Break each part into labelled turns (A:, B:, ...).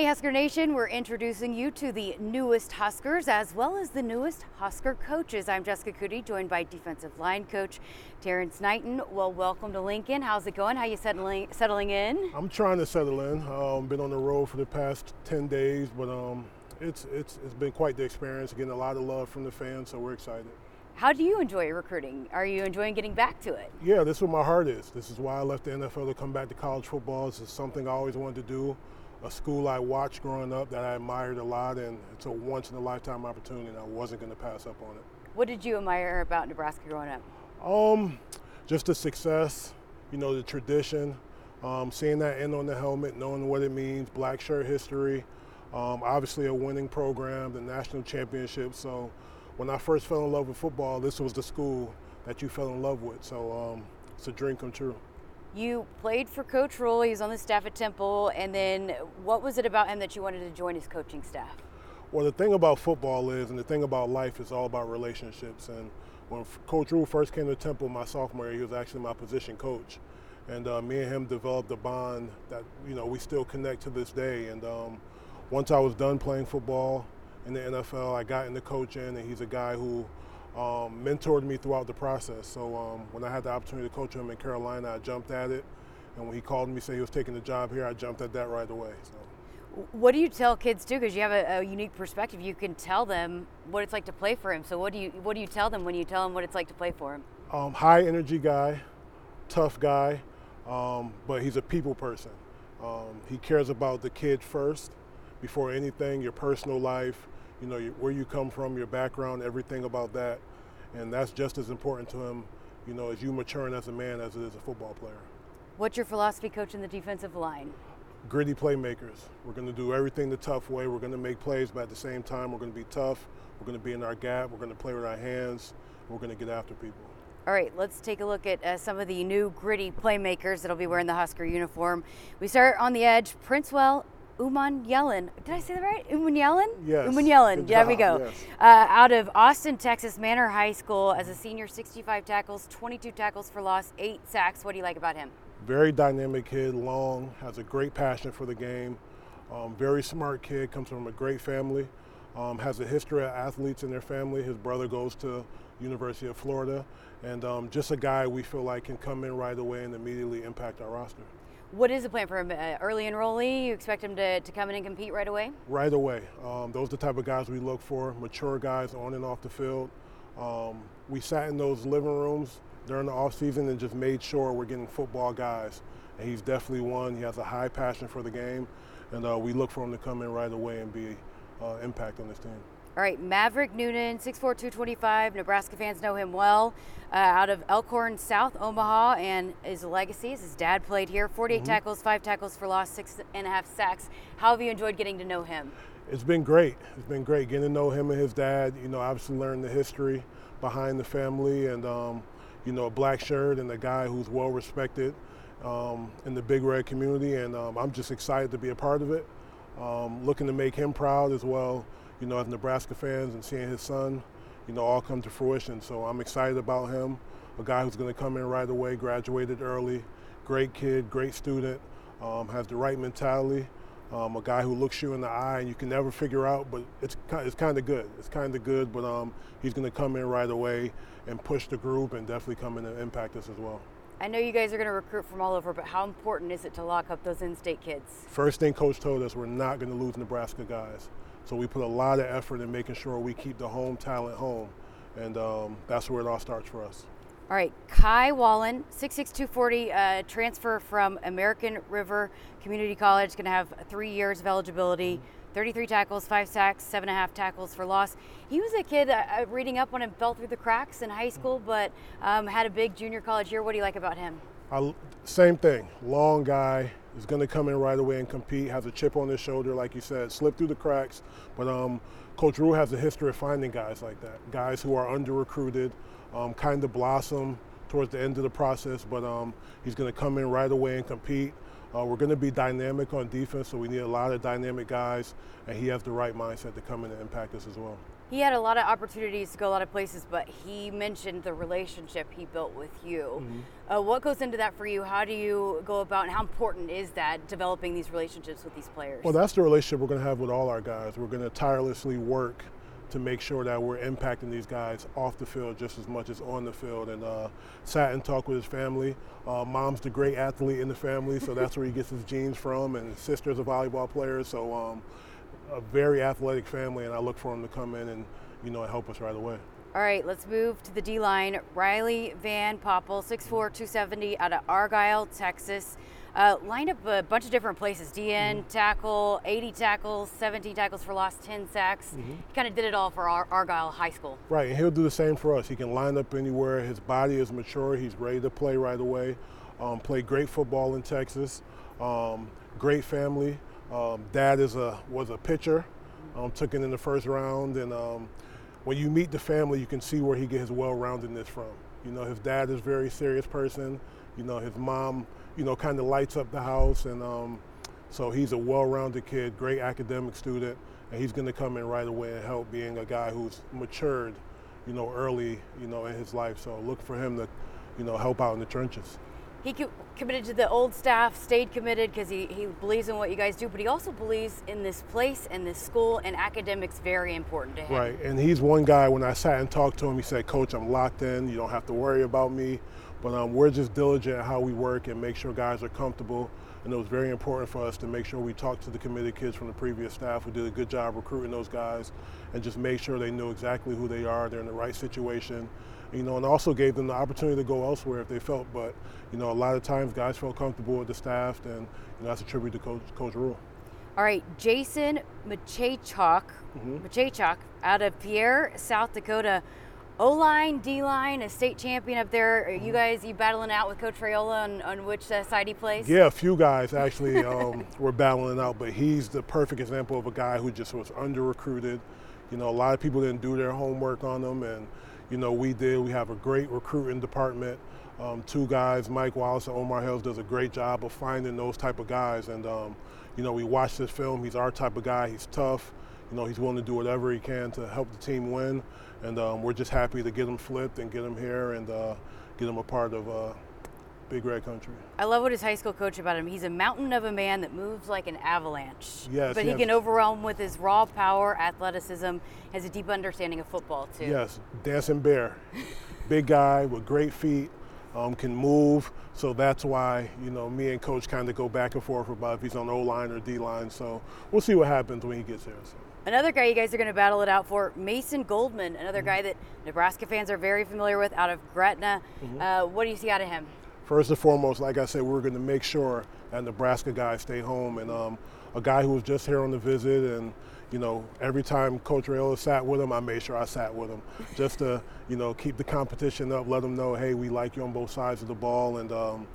A: Hey Husker Nation, we're introducing you to the newest Huskers as well as the newest Husker coaches. I'm Jessica Coody, joined by defensive line coach Terrence Knighton. Well, welcome to Lincoln. How's it going? How you settling settling in?
B: I'm trying to settle in. Um, been on the road for the past 10 days, but um, it's, it's, it's been quite the experience, getting a lot of love from the fans, so we're excited.
A: How do you enjoy recruiting? Are you enjoying getting back to it?
B: Yeah, this is where my heart is. This is why I left the NFL to come back to college football. This is something I always wanted to do a school I watched growing up that I admired a lot, and it's a once in a lifetime opportunity, and I wasn't going to pass up on it.
A: What did you admire about Nebraska growing up?
B: Um, just the success, you know, the tradition, um, seeing that end on the helmet, knowing what it means, black shirt history, um, obviously a winning program, the national championship. So when I first fell in love with football, this was the school that you fell in love with. So um, it's a dream come true.
A: You played for Coach Rhule. He was on the staff at Temple. And then what was it about him that you wanted to join his coaching staff?
B: Well, the thing about football is, and the thing about life is all about relationships. And when Coach Rhule first came to Temple my sophomore year, he was actually my position coach. And uh, me and him developed a bond that, you know, we still connect to this day. And um, once I was done playing football in the NFL, I got into coaching, and he's a guy who um, mentored me throughout the process. So um, when I had the opportunity to coach him in Carolina, I jumped at it. And when he called me, say he was taking the job here, I jumped at that right away. So.
A: What do you tell kids too? Because you have a, a, unique perspective. You can tell them what it's like to play for him. So what do you what do you tell them when you tell them what it's like to play for him?
B: Um, high energy guy, tough guy, um, but he's a people person. Um, he cares about the kid first, before anything. Your personal life, you know, where you come from, your background, everything about that. And that's just as important to him, you know, as you maturing as a man as it is a football player.
A: What's your philosophy coaching the defensive line?
B: Gritty playmakers. We're going to do everything the tough way. We're going to make plays, but at the same time, we're going to be tough. We're going to be in our gap. We're going to play with our hands. We're going to get after people.
A: All right, let's take a look at uh, some of the new gritty playmakers that'll be wearing the Husker uniform. We start on the edge. Princewell Umanmielen. Did I say that right? Umanmielen?
B: Yes.
A: Umanmielen. There we go.
B: Yes.
A: Uh, out of Austin, Texas, Manor High School as a senior, 65 tackles, 22 tackles for loss, eight sacks. What do you like about him?
B: Very dynamic kid, long, has a great passion for the game. Um, very smart kid, comes from a great family. Um, has a history of athletes in their family. His brother goes to University of Florida, and um, just a guy we feel like can come in right away and immediately impact our roster.
A: What is the plan for him? Uh, early enrollee? You expect him to, to come in and compete right away?
B: Right away. Um, those are the type of guys we look for, mature guys on and off the field. Um, we sat in those living rooms during the offseason and just made sure we're getting football guys. And he's definitely one. He has a high passion for the game. And uh, we look for him to come in right away and be uh, impact on this team.
A: All right, Maverick Noonan, 6'4", 225. Nebraska fans know him well. Uh, out of Elkhorn, South Omaha, and his legacy is his dad played here. 48 mm-hmm. tackles, five tackles for loss, six and a half sacks. How have you enjoyed getting to know him?
B: It's been great. It's been great getting to know him and his dad. You know, obviously learn the history behind the family, and um, you know, a black shirt and a guy who's well respected um, in the Big Red community. And um, I'm just excited to be a part of it. Um, looking to make him proud as well you know, as Nebraska fans and seeing his son, you know, all come to fruition. So I'm excited about him, a guy who's going to come in right away, graduated early, great kid, great student, um, has the right mentality, um, a guy who looks you in the eye and you can never figure out, but it's, it's kind of good. It's kind of good, but um, he's going to come in right away and push the group and definitely come in and impact us as well.
A: I know you guys are going to recruit from all over, but how important is it to lock up those in-state kids?
B: First thing Coach told us, we're not going to lose Nebraska guys. So we put a lot of effort in making sure we keep the home talent home, and um, that's where it all starts for us.
A: All right, Kai Wallin, 66240, uh, transfer from American River Community College, going to have three years of eligibility. Mm-hmm. 33 tackles, five sacks, seven and a half tackles for loss. He was a kid uh, uh reading up on him, fell through the cracks in high school, but um, had a big junior college year. What do you like about him?
B: I, same thing, long guy, is going to come in right away and compete, has a chip on his shoulder, like you said, slip through the cracks. But um, Coach Rhule has a history of finding guys like that, guys who are under recruited, um, kind of blossom towards the end of the process, but um, he's going to come in right away and compete. Uh, we're going to be dynamic on defense, so we need a lot of dynamic guys, and he has the right mindset to come in and impact us as well.
A: He had a lot of opportunities to go a lot of places, but he mentioned the relationship he built with you. Mm-hmm. Uh, what goes into that for you? How do you go about, and how important is that developing these relationships with these players?
B: Well, that's the relationship we're going to have with all our guys. We're going to tirelessly work to make sure that we're impacting these guys off the field just as much as on the field. And uh, sat and talked with his family. Uh, mom's the great athlete in the family, so that's where he gets his genes from. And his sister's a volleyball player, so um, a very athletic family. And I look for him to come in and you know help us right away.
A: All right, let's move to the D line. Riley Van Poppel, 6'4", 270, out of Argyle, Texas. Uh, lined up a bunch of different places. DN, mm-hmm. tackle, 80 tackles, 17 tackles for loss, 10 sacks. Mm-hmm. He kind of did it all for Ar- Argyle High School.
B: Right, and he'll do the same for us. He can line up anywhere. His body is mature. He's ready to play right away. Um, played great football in Texas. Um, great family. Um, dad is a was a pitcher. Um, took it in the first round, and um, when you meet the family, you can see where he gets his well-roundedness from. You know, his dad is a very serious person. You know, his mom you know, kind of lights up the house. And um, so he's a well-rounded kid, great academic student, and he's going to come in right away and help being a guy who's matured, you know, early, you know, in his life. So look for him to, you know, help out in the trenches.
A: He committed to the old staff, stayed committed because he, he believes in what you guys do, but he also believes in this place and this school, and academics very important to him.
B: Right, and he's one guy. When I sat and talked to him, he said, "Coach, I'm locked in. You don't have to worry about me." But um, we're just diligent how we work and make sure guys are comfortable. And it was very important for us to make sure we talked to the committed kids from the previous staff who did a good job recruiting those guys and just make sure they knew exactly who they are, they're in the right situation. You know, and also gave them the opportunity to go elsewhere if they felt. But, you know, a lot of times guys felt comfortable with the staff, and you know, that's a tribute to Coach, Coach Rhule.
A: All right, Jason Maciejczak, mm-hmm. out of Pierre, South Dakota. O line, D line, a state champion up there. Are you guys, you battling out with Coach Raiola on, on which uh, side he plays?
B: Yeah, a few guys actually um, were battling out, but he's the perfect example of a guy who just was under recruited. You know, a lot of people didn't do their homework on him, and you know we did. We have a great recruiting department. Um, two guys, Mike Wallace and Omar Hills, does a great job of finding those type of guys. And um, you know, we watched this film. He's our type of guy. He's tough. You know, he's willing to do whatever he can to help the team win and um, we're just happy to get him flipped and get him here and uh, get him a part of uh, Big Red Country.
A: I love what his high school coach about him. He's a mountain of a man that moves like an avalanche.
B: Yes,
A: but he can overwhelm with his raw power, athleticism, has a deep understanding of football too.
B: Yes, dancing bear, big guy with great feet. Um, can move, so that's why you know me and coach kind of go back and forth about if he's on O line or D line. So we'll see what happens when he gets here. So.
A: Another guy you guys are going to battle it out for, Mason Goldman, another mm-hmm. guy that Nebraska fans are very familiar with out of Gretna. Mm-hmm. Uh, what do you see out of him?
B: First and foremost, like I said, we're going to make sure that Nebraska guys stay home. And um, a guy who was just here on the visit, and you know, every time Coach Raiola sat with him, I made sure I sat with him, just to you know keep the competition up, let him know, hey, we like you on both sides of the ball, and um,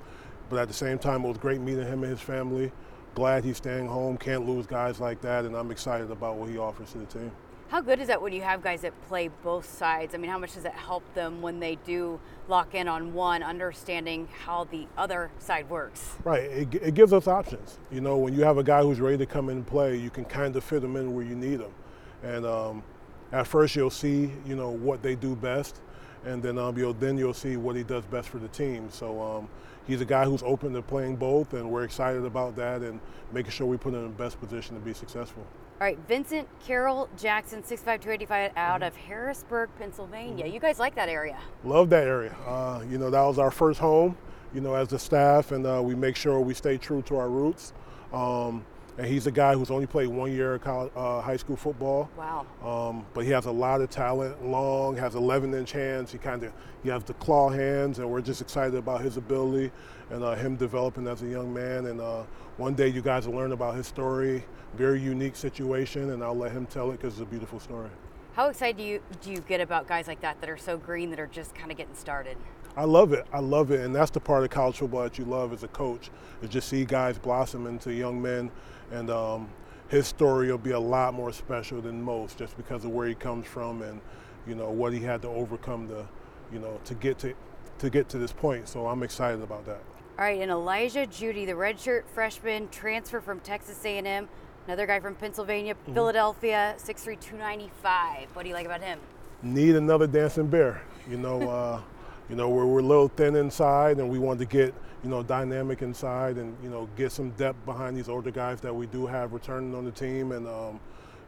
B: but at the same time, it was great meeting him and his family glad he's staying home. Can't lose guys like that, and I'm excited about what he offers to the team.
A: How good is that when you have guys that play both sides? I mean, how much does it help them when they do lock in on one, understanding how the other side works?
B: Right. It, it gives us options. You know, when you have a guy who's ready to come in and play, you can kind of fit them in where you need them. And um, at first, you'll see, you know, what they do best, and then um, you'll then you'll see what he does best for the team. So um, he's a guy who's open to playing both, and we're excited about that and making sure we put him in the best position to be successful.
A: All right, Vincent Carroll Jackson, 6'5", 285, out of Harrisburg, Pennsylvania. You guys like that area?
B: Love that area. Uh, you know, that was our first home, you know, as the staff, and uh, we make sure we stay true to our roots. Um, and he's a guy who's only played one year of college, uh, high school football.
A: Wow.
B: Um, but he has a lot of talent, long, has 11 inch hands. He kind of he has the claw hands, and we're just excited about his ability and uh, him developing as a young man. And uh, one day you guys will learn about his story. Very unique situation, and I'll let him tell it because it's a beautiful story.
A: How excited do you do you get about guys like that that are so green that are just kind of getting started?
B: I love it. I love it, and that's the part of college football that you love as a coach is just see guys blossom into young men, and um, his story will be a lot more special than most just because of where he comes from and you know what he had to overcome to, you know, to get to to get to this point. So I'm excited about that.
A: All right, and Elijah Jeudy, the redshirt freshman, transfer from Texas A&M. Another guy from Pennsylvania, Philadelphia, six three two ninety five. What do you like about him?
B: Need another dancing bear. You know, uh, you know we're, we're a little thin inside, and we want to get you know dynamic inside, and you know get some depth behind these older guys that we do have returning on the team, and um,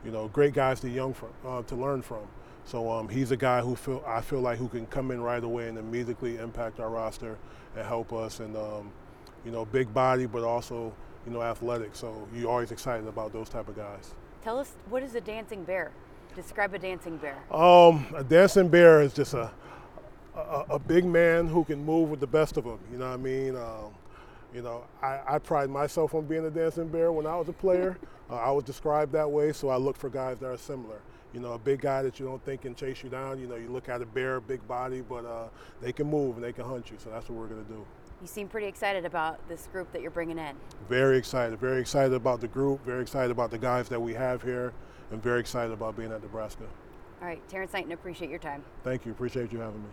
B: you know great guys to young from, uh, to learn from. So um, he's a guy who feel I feel like who can come in right away and immediately impact our roster and help us, and um, you know big body, but also you know athletic. So you're always excited about those type of guys.
A: Tell us, what is a dancing bear? Describe a dancing bear.
B: Um, a dancing bear is just a, a a big man who can move with the best of them. You know what I mean? Um, you know, I, I pride myself on being a dancing bear. When I was a player, uh, I was described that way. So I look for guys that are similar. You know, a big guy that you don't think can chase you down. You know, you look at a bear, big body, but uh, they can move and they can hunt you. So that's what we're gonna do.
A: You seem pretty excited about this group that you're bringing in.
B: Very excited. Very excited about the group. Very excited about the guys that we have here, and very excited about being at Nebraska.
A: All right, Terrence Knighton, appreciate your time.
B: Thank you. Appreciate you having me.